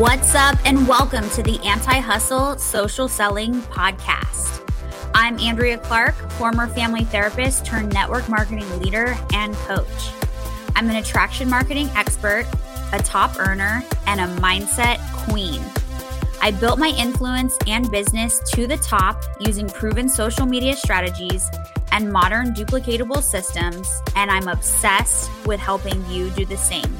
What's up, and welcome to the Anti Hustle Social Selling Podcast. I'm Andrea Clark, former family therapist turned network marketing leader and coach. I'm an attraction marketing expert, a top earner, and a mindset queen. I built my influence and business to the top using proven social media strategies and modern duplicatable systems, and I'm obsessed with helping you do the same.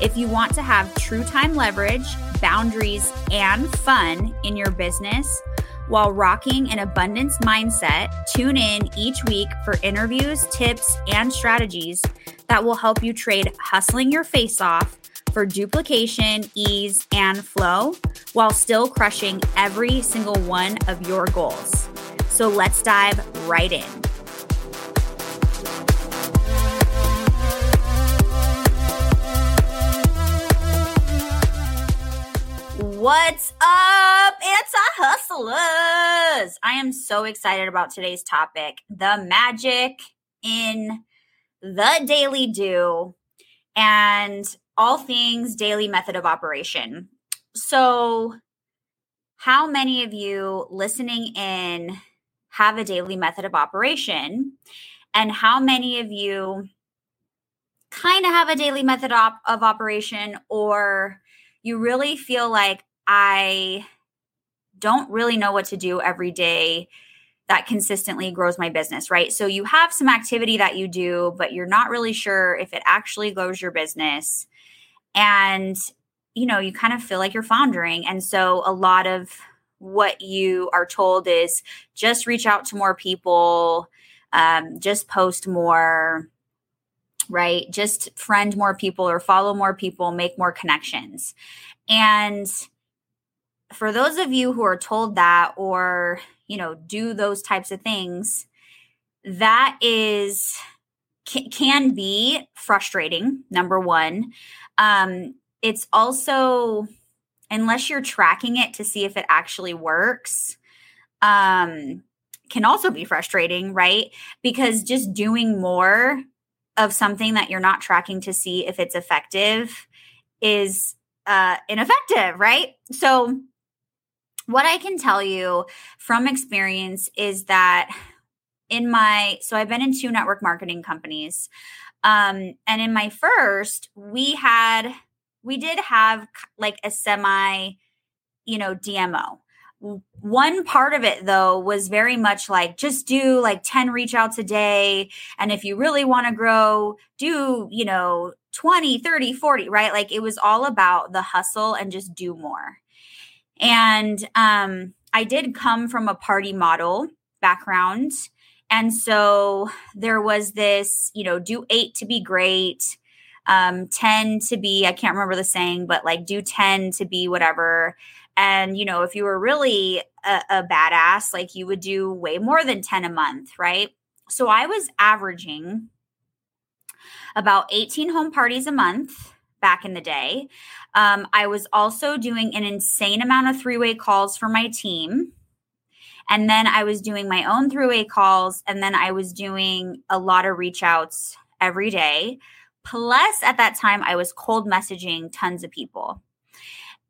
If you want to have true time leverage, boundaries, and fun in your business while rocking an abundance mindset, tune in each week for interviews, tips, and strategies that will help you trade hustling your face off for duplication, ease, and flow while still crushing every single one of your goals. So let's dive right in. What's up, anti hustlers? I am so excited about today's topic the magic in the daily do and all things daily method of operation. So, how many of you listening in have a daily method of operation? And how many of you kind of have a daily method op- of operation or you really feel like I don't really know what to do every day that consistently grows my business, right? So you have some activity that you do, but you're not really sure if it actually grows your business. And, you know, you kind of feel like you're foundering. And so a lot of what you are told is just reach out to more people, um, just post more, right? Just friend more people or follow more people, make more connections. And for those of you who are told that or, you know, do those types of things, that is can be frustrating number 1. Um it's also unless you're tracking it to see if it actually works um can also be frustrating, right? Because just doing more of something that you're not tracking to see if it's effective is uh, ineffective, right? So what I can tell you from experience is that in my so I've been in two network marketing companies. Um, and in my first, we had we did have like a semi, you know, DMO. One part of it though was very much like just do like 10 reach outs a day and if you really want to grow, do, you know, 20, 30, 40, right? Like it was all about the hustle and just do more. And um, I did come from a party model background. And so there was this, you know, do eight to be great, um, 10 to be, I can't remember the saying, but like do 10 to be whatever. And, you know, if you were really a, a badass, like you would do way more than 10 a month, right? So I was averaging about 18 home parties a month back in the day. Um, I was also doing an insane amount of three way calls for my team. And then I was doing my own three way calls. And then I was doing a lot of reach outs every day. Plus, at that time, I was cold messaging tons of people.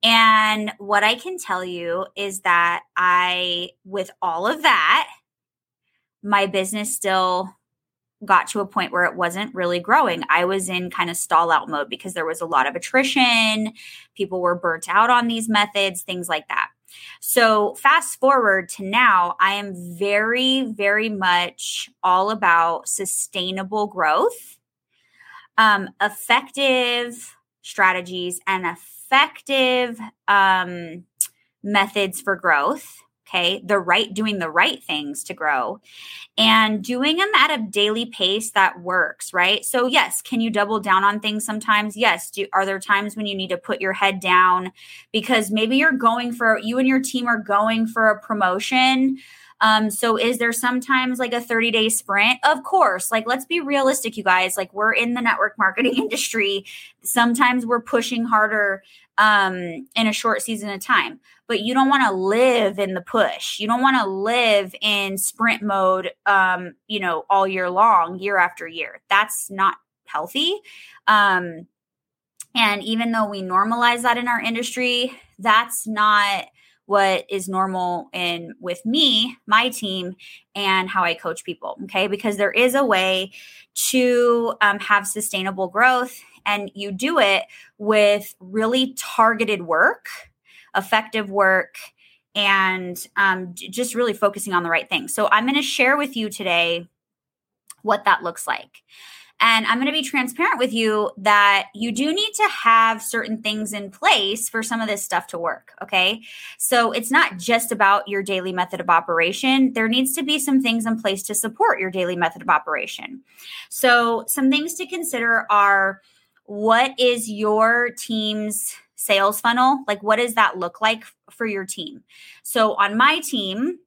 And what I can tell you is that I, with all of that, my business still got to a point where it wasn't really growing. I was in kind of stall out mode because there was a lot of attrition. People were burnt out on these methods, things like that. So, fast forward to now, I am very, very much all about sustainable growth, um, effective strategies, and effective um, methods for growth okay the right doing the right things to grow and doing them at a daily pace that works right so yes can you double down on things sometimes yes do, are there times when you need to put your head down because maybe you're going for you and your team are going for a promotion um, so is there sometimes like a 30 day sprint? Of course. Like, let's be realistic, you guys. Like, we're in the network marketing industry. Sometimes we're pushing harder um, in a short season of time. But you don't want to live in the push. You don't want to live in sprint mode, um, you know, all year long, year after year. That's not healthy. Um, And even though we normalize that in our industry, that's not what is normal in with me, my team, and how I coach people. Okay, because there is a way to um, have sustainable growth, and you do it with really targeted work, effective work, and um, just really focusing on the right things. So I'm going to share with you today what that looks like. And I'm going to be transparent with you that you do need to have certain things in place for some of this stuff to work. Okay. So it's not just about your daily method of operation. There needs to be some things in place to support your daily method of operation. So, some things to consider are what is your team's sales funnel? Like, what does that look like for your team? So, on my team,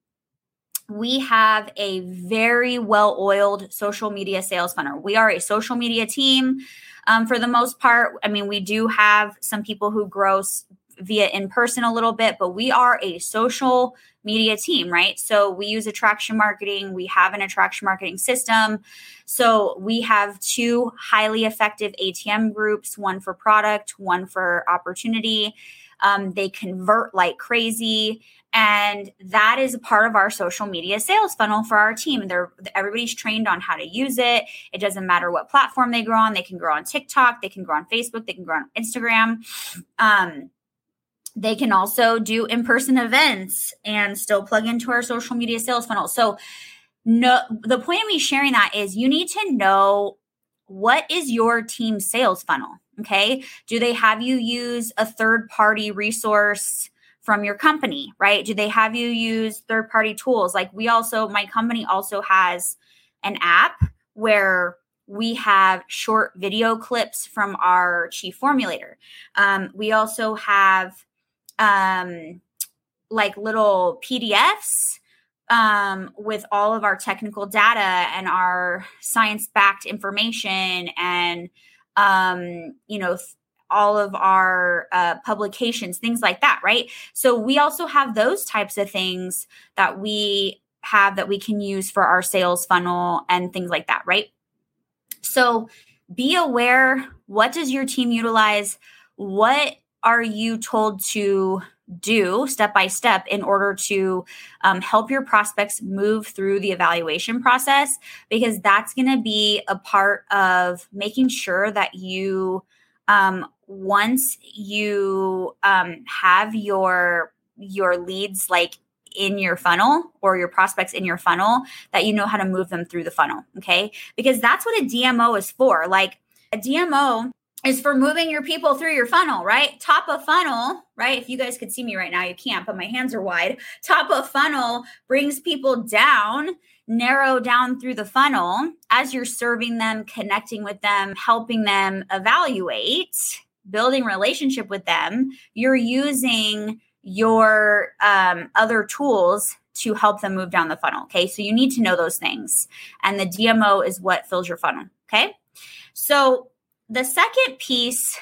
we have a very well oiled social media sales funnel. We are a social media team um, for the most part. I mean, we do have some people who grow via in person a little bit, but we are a social media team, right? So we use attraction marketing, we have an attraction marketing system. So we have two highly effective ATM groups one for product, one for opportunity. Um, they convert like crazy. And that is a part of our social media sales funnel for our team. They're everybody's trained on how to use it. It doesn't matter what platform they grow on. They can grow on TikTok, they can grow on Facebook, they can grow on Instagram. Um, they can also do in-person events and still plug into our social media sales funnel. So no the point of me sharing that is you need to know what is your team sales funnel okay do they have you use a third party resource from your company, right? Do they have you use third party tools? Like we also, my company also has an app where we have short video clips from our chief formulator. Um, we also have um, like little PDFs um, with all of our technical data and our science backed information and um, you know th- all of our uh, publications, things like that, right? So we also have those types of things that we have that we can use for our sales funnel and things like that, right? So be aware what does your team utilize? What are you told to do step by step in order to um, help your prospects move through the evaluation process? Because that's going to be a part of making sure that you um, once you um, have your your leads like in your funnel or your prospects in your funnel that you know how to move them through the funnel okay because that's what a dmo is for like a dmo is for moving your people through your funnel right top of funnel right if you guys could see me right now you can't but my hands are wide top of funnel brings people down narrow down through the funnel as you're serving them, connecting with them, helping them evaluate, building relationship with them, you're using your um, other tools to help them move down the funnel. Okay. So you need to know those things. And the DMO is what fills your funnel. Okay. So the second piece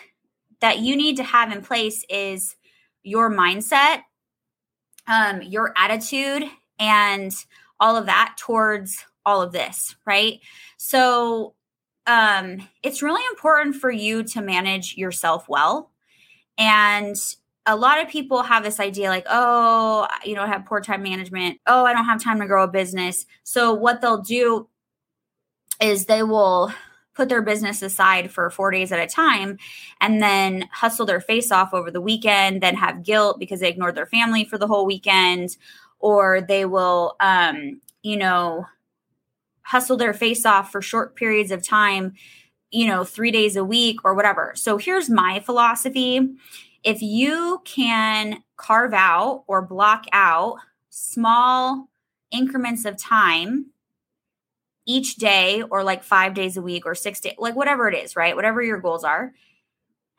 that you need to have in place is your mindset, um, your attitude, and all of that towards all of this, right? So um, it's really important for you to manage yourself well. And a lot of people have this idea like, oh, you know, I have poor time management. Oh, I don't have time to grow a business. So what they'll do is they will put their business aside for four days at a time and then hustle their face off over the weekend, then have guilt because they ignored their family for the whole weekend or they will um, you know hustle their face off for short periods of time you know 3 days a week or whatever. So here's my philosophy. If you can carve out or block out small increments of time each day or like 5 days a week or 6 days like whatever it is right whatever your goals are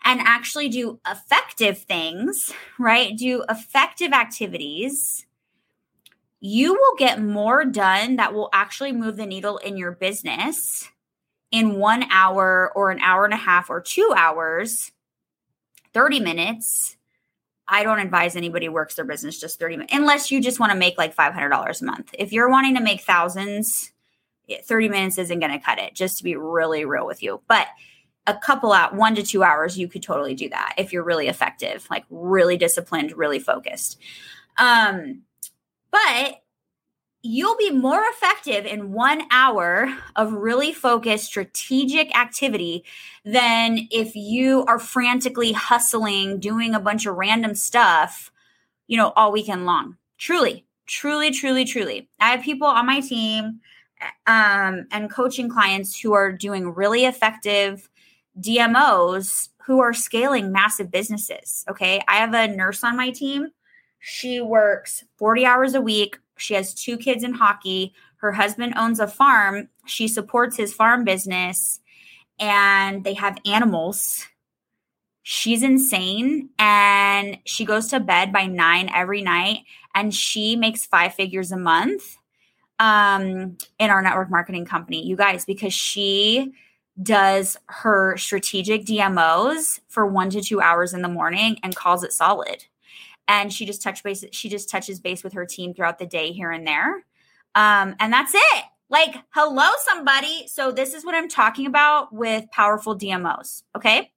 and actually do effective things, right? Do effective activities you will get more done that will actually move the needle in your business in one hour or an hour and a half or two hours, 30 minutes. I don't advise anybody works their business just 30 minutes unless you just want to make like $500 a month. If you're wanting to make thousands, 30 minutes isn't going to cut it, just to be really real with you. But a couple out one to two hours, you could totally do that if you're really effective, like really disciplined, really focused. Um, but you'll be more effective in one hour of really focused strategic activity than if you are frantically hustling, doing a bunch of random stuff, you know, all weekend long. Truly, truly, truly, truly. I have people on my team um, and coaching clients who are doing really effective DMOs who are scaling massive businesses. Okay. I have a nurse on my team. She works 40 hours a week, she has two kids in hockey. Her husband owns a farm. She supports his farm business and they have animals. She's insane and she goes to bed by nine every night and she makes five figures a month um, in our network marketing company. You guys, because she does her strategic DMOs for one to two hours in the morning and calls it solid. And she just touch base she just touches base with her team throughout the day here and there. Um, and that's it. Like hello somebody. So this is what i'm talking about with powerful dmos okay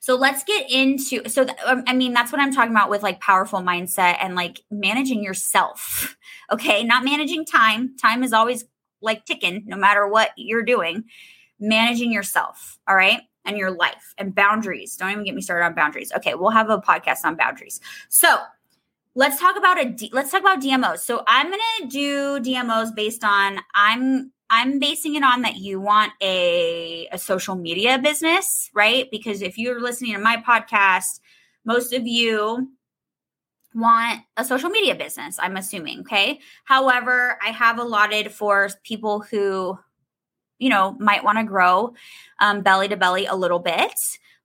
so let's get into so th- um, i mean that's what i'm talking about with like powerful mindset and like managing yourself okay not managing time time is always like ticking no matter what you're doing managing yourself all right and your life and boundaries. Don't even get me started on boundaries. Okay, we'll have a podcast on boundaries. So, let's talk about a D, let's talk about DMOs. So, I'm going to do DMOs based on I'm I'm basing it on that you want a a social media business, right? Because if you're listening to my podcast, most of you want a social media business, I'm assuming, okay? However, I have allotted for people who you know, might want to grow um, belly to belly a little bit.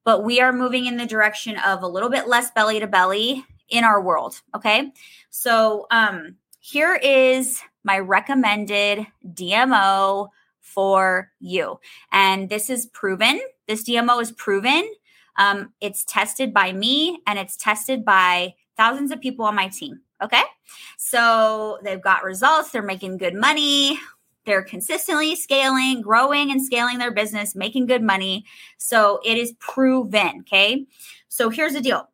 But we are moving in the direction of a little bit less belly to belly in our world. Okay. So um, here is my recommended DMO for you. And this is proven. This DMO is proven. Um, it's tested by me and it's tested by thousands of people on my team. Okay. So they've got results. They're making good money. They're consistently scaling, growing, and scaling their business, making good money. So it is proven. Okay. So here's the deal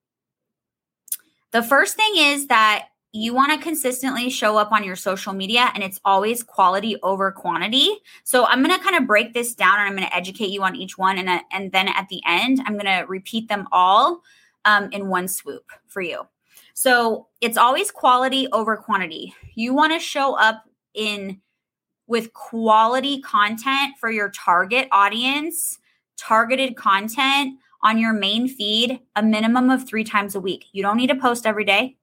the first thing is that you want to consistently show up on your social media and it's always quality over quantity. So I'm going to kind of break this down and I'm going to educate you on each one. And, uh, and then at the end, I'm going to repeat them all um, in one swoop for you. So it's always quality over quantity. You want to show up in with quality content for your target audience, targeted content on your main feed a minimum of three times a week. You don't need to post every day.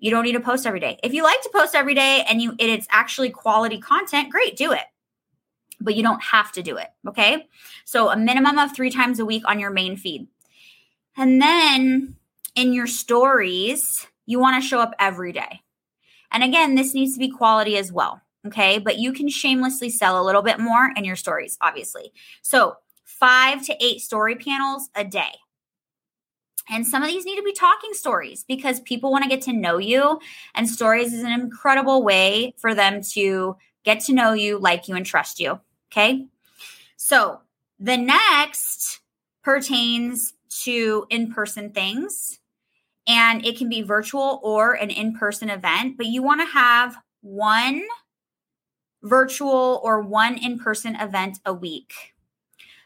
You don't need to post every day. If you like to post every day and you it's actually quality content, great, do it. But you don't have to do it, okay? So a minimum of 3 times a week on your main feed. And then in your stories, you want to show up every day. And again, this needs to be quality as well. Okay. But you can shamelessly sell a little bit more in your stories, obviously. So, five to eight story panels a day. And some of these need to be talking stories because people want to get to know you. And stories is an incredible way for them to get to know you, like you, and trust you. Okay. So the next pertains to in person things. And it can be virtual or an in person event, but you want to have one virtual or one in person event a week.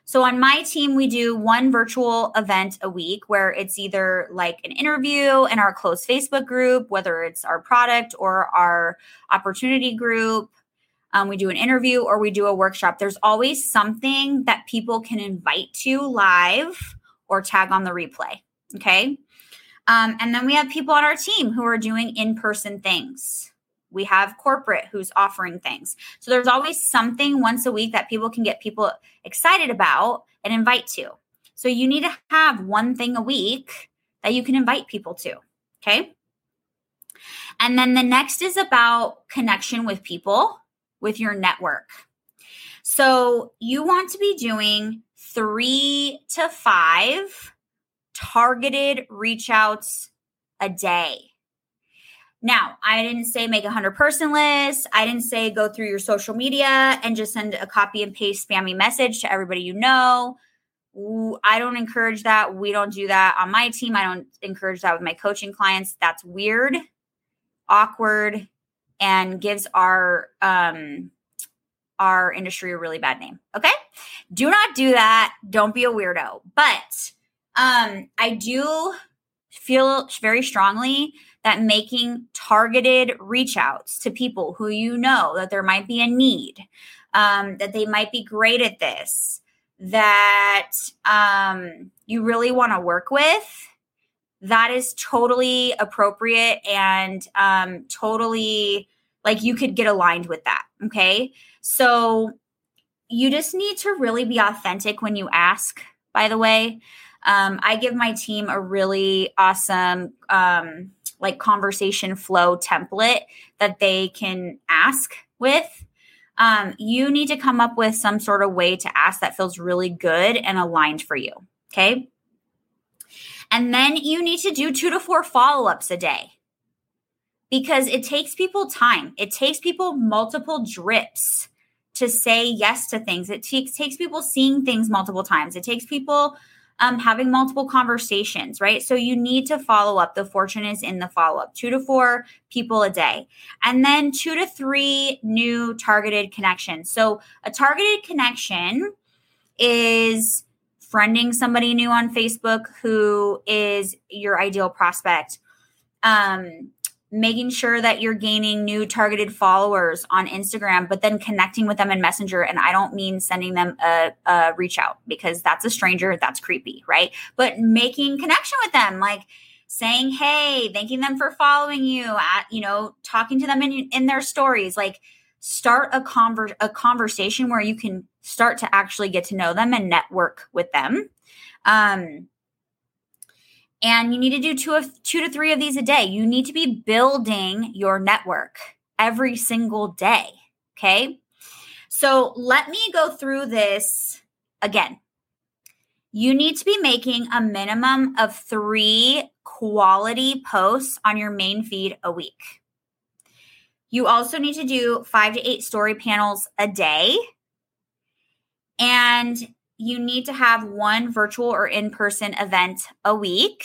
So on my team, we do one virtual event a week where it's either like an interview in our closed Facebook group, whether it's our product or our opportunity group. Um, we do an interview or we do a workshop. There's always something that people can invite to live or tag on the replay. Okay. Um, and then we have people on our team who are doing in person things. We have corporate who's offering things. So there's always something once a week that people can get people excited about and invite to. So you need to have one thing a week that you can invite people to. Okay. And then the next is about connection with people, with your network. So you want to be doing three to five targeted reach outs a day. Now, I didn't say make a 100 person list. I didn't say go through your social media and just send a copy and paste spammy message to everybody you know. I don't encourage that. We don't do that on my team. I don't encourage that with my coaching clients. That's weird, awkward, and gives our um our industry a really bad name. Okay? Do not do that. Don't be a weirdo. But um I do feel very strongly that making targeted reach outs to people who you know that there might be a need, um, that they might be great at this, that um, you really want to work with, that is totally appropriate and um, totally like you could get aligned with that. Okay. So you just need to really be authentic when you ask, by the way. Um, I give my team a really awesome um, like conversation flow template that they can ask with. Um, you need to come up with some sort of way to ask that feels really good and aligned for you. Okay. And then you need to do two to four follow ups a day because it takes people time. It takes people multiple drips to say yes to things. It takes takes people seeing things multiple times. It takes people um, having multiple conversations, right? So you need to follow up. The fortune is in the follow up, two to four people a day, and then two to three new targeted connections. So a targeted connection is friending somebody new on Facebook who is your ideal prospect. Um, making sure that you're gaining new targeted followers on Instagram, but then connecting with them in Messenger. And I don't mean sending them a, a, reach out because that's a stranger, that's creepy, right? But making connection with them, like saying, hey, thanking them for following you, at, you know, talking to them in, in their stories, like start a conver- a conversation where you can start to actually get to know them and network with them. Um, and you need to do two of two to three of these a day. You need to be building your network every single day. Okay. So let me go through this again. You need to be making a minimum of three quality posts on your main feed a week. You also need to do five to eight story panels a day. And you need to have one virtual or in person event a week.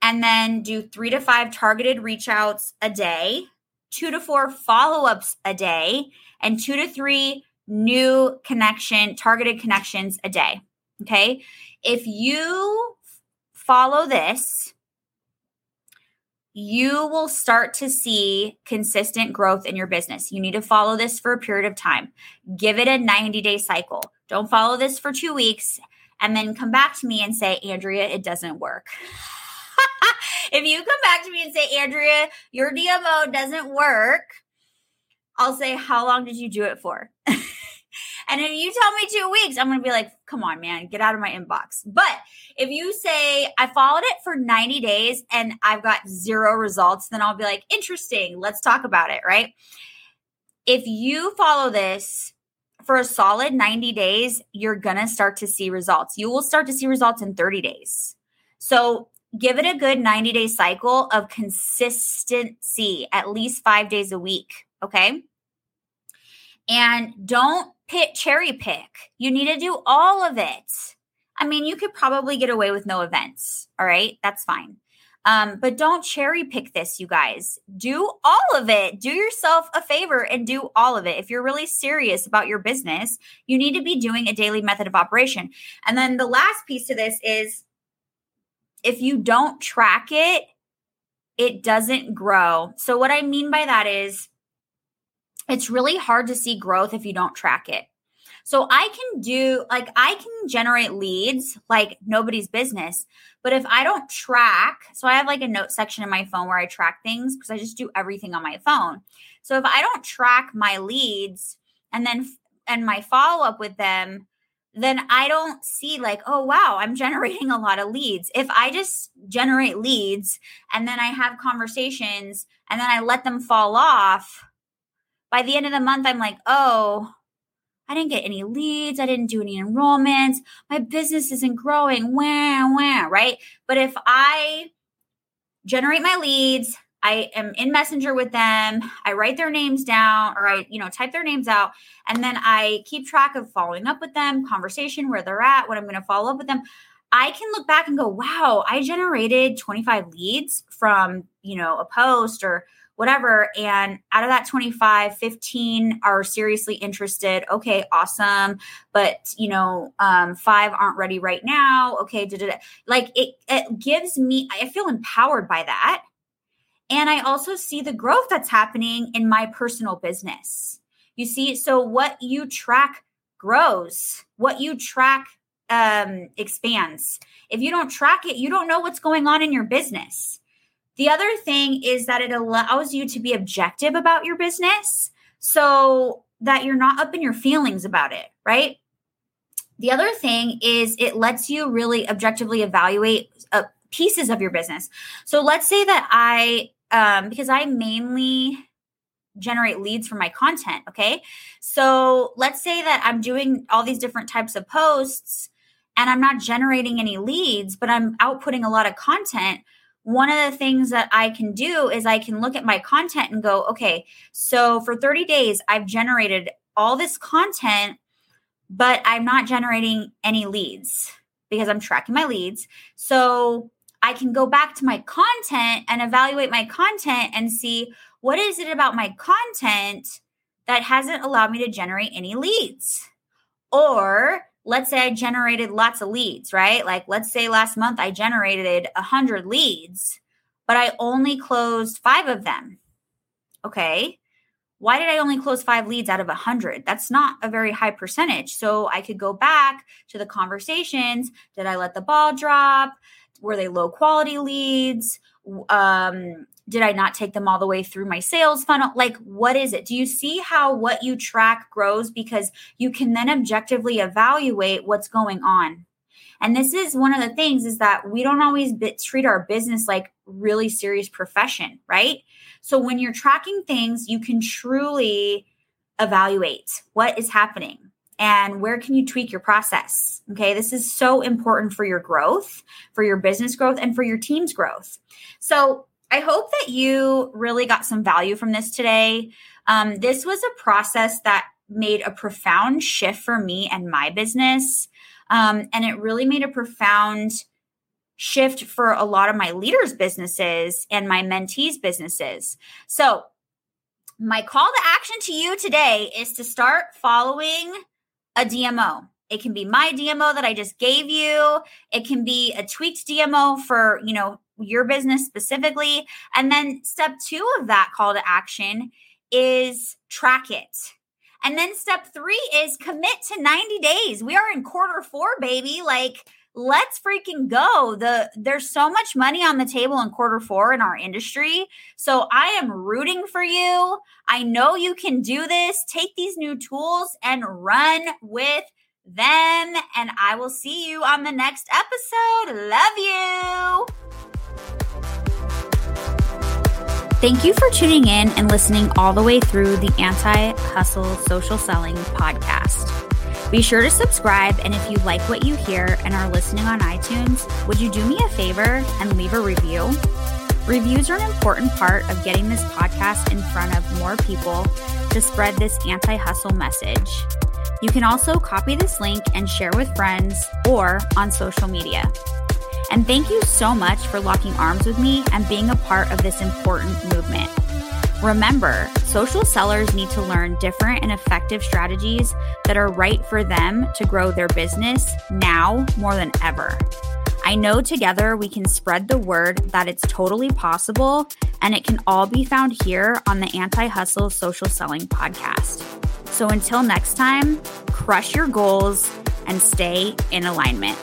And then do three to five targeted reach outs a day, two to four follow ups a day, and two to three new connection, targeted connections a day. Okay. If you follow this, you will start to see consistent growth in your business. You need to follow this for a period of time. Give it a 90 day cycle. Don't follow this for two weeks and then come back to me and say, Andrea, it doesn't work. if you come back to me and say, Andrea, your DMO doesn't work, I'll say, How long did you do it for? And if you tell me two weeks, I'm going to be like, come on, man, get out of my inbox. But if you say, I followed it for 90 days and I've got zero results, then I'll be like, interesting. Let's talk about it. Right. If you follow this for a solid 90 days, you're going to start to see results. You will start to see results in 30 days. So give it a good 90 day cycle of consistency, at least five days a week. Okay. And don't pick cherry pick. You need to do all of it. I mean, you could probably get away with no events. All right. That's fine. Um, but don't cherry pick this, you guys. Do all of it. Do yourself a favor and do all of it. If you're really serious about your business, you need to be doing a daily method of operation. And then the last piece to this is if you don't track it, it doesn't grow. So, what I mean by that is it's really hard to see growth if you don't track it. So I can do like I can generate leads like nobody's business. But if I don't track, so I have like a note section in my phone where I track things because I just do everything on my phone. So if I don't track my leads and then and my follow up with them, then I don't see like, oh wow, I'm generating a lot of leads. If I just generate leads and then I have conversations and then I let them fall off, by the end of the month, I'm like, oh, I didn't get any leads. I didn't do any enrollments. My business isn't growing. Wah, wah, right? But if I generate my leads, I am in Messenger with them. I write their names down or I, you know, type their names out and then I keep track of following up with them, conversation, where they're at, what I'm going to follow up with them. I can look back and go, wow, I generated 25 leads from, you know, a post or whatever. And out of that 25, 15 are seriously interested. Okay, awesome. But, you know, um, five aren't ready right now. Okay, da-da-da. like it, it gives me, I feel empowered by that. And I also see the growth that's happening in my personal business. You see, so what you track grows, what you track um, expands. If you don't track it, you don't know what's going on in your business. The other thing is that it allows you to be objective about your business so that you're not up in your feelings about it, right? The other thing is it lets you really objectively evaluate uh, pieces of your business. So let's say that I, um, because I mainly generate leads from my content, okay? So let's say that I'm doing all these different types of posts and I'm not generating any leads, but I'm outputting a lot of content one of the things that I can do is I can look at my content and go, okay, so for 30 days, I've generated all this content, but I'm not generating any leads because I'm tracking my leads. So I can go back to my content and evaluate my content and see what is it about my content that hasn't allowed me to generate any leads. Or let's say I generated lots of leads, right? Like let's say last month I generated 100 leads, but I only closed 5 of them. Okay. Why did I only close 5 leads out of 100? That's not a very high percentage. So I could go back to the conversations, did I let the ball drop? Were they low quality leads? Um did I not take them all the way through my sales funnel? Like, what is it? Do you see how what you track grows? Because you can then objectively evaluate what's going on. And this is one of the things is that we don't always treat our business like really serious profession, right? So when you're tracking things, you can truly evaluate what is happening and where can you tweak your process okay this is so important for your growth for your business growth and for your team's growth so I hope that you really got some value from this today. Um, this was a process that made a profound shift for me and my business. Um, and it really made a profound shift for a lot of my leaders' businesses and my mentees' businesses. So, my call to action to you today is to start following a DMO. It can be my DMO that I just gave you. It can be a tweaked DMO for, you know, your business specifically. And then step two of that call to action is track it. And then step three is commit to 90 days. We are in quarter four, baby. Like, let's freaking go. The there's so much money on the table in quarter four in our industry. So I am rooting for you. I know you can do this. Take these new tools and run with them. And I will see you on the next episode. Love you. Thank you for tuning in and listening all the way through the Anti Hustle Social Selling podcast. Be sure to subscribe, and if you like what you hear and are listening on iTunes, would you do me a favor and leave a review? Reviews are an important part of getting this podcast in front of more people to spread this anti hustle message. You can also copy this link and share with friends or on social media. And thank you so much for locking arms with me and being a part of this important movement. Remember, social sellers need to learn different and effective strategies that are right for them to grow their business now more than ever. I know together we can spread the word that it's totally possible and it can all be found here on the Anti Hustle Social Selling Podcast. So until next time, crush your goals and stay in alignment.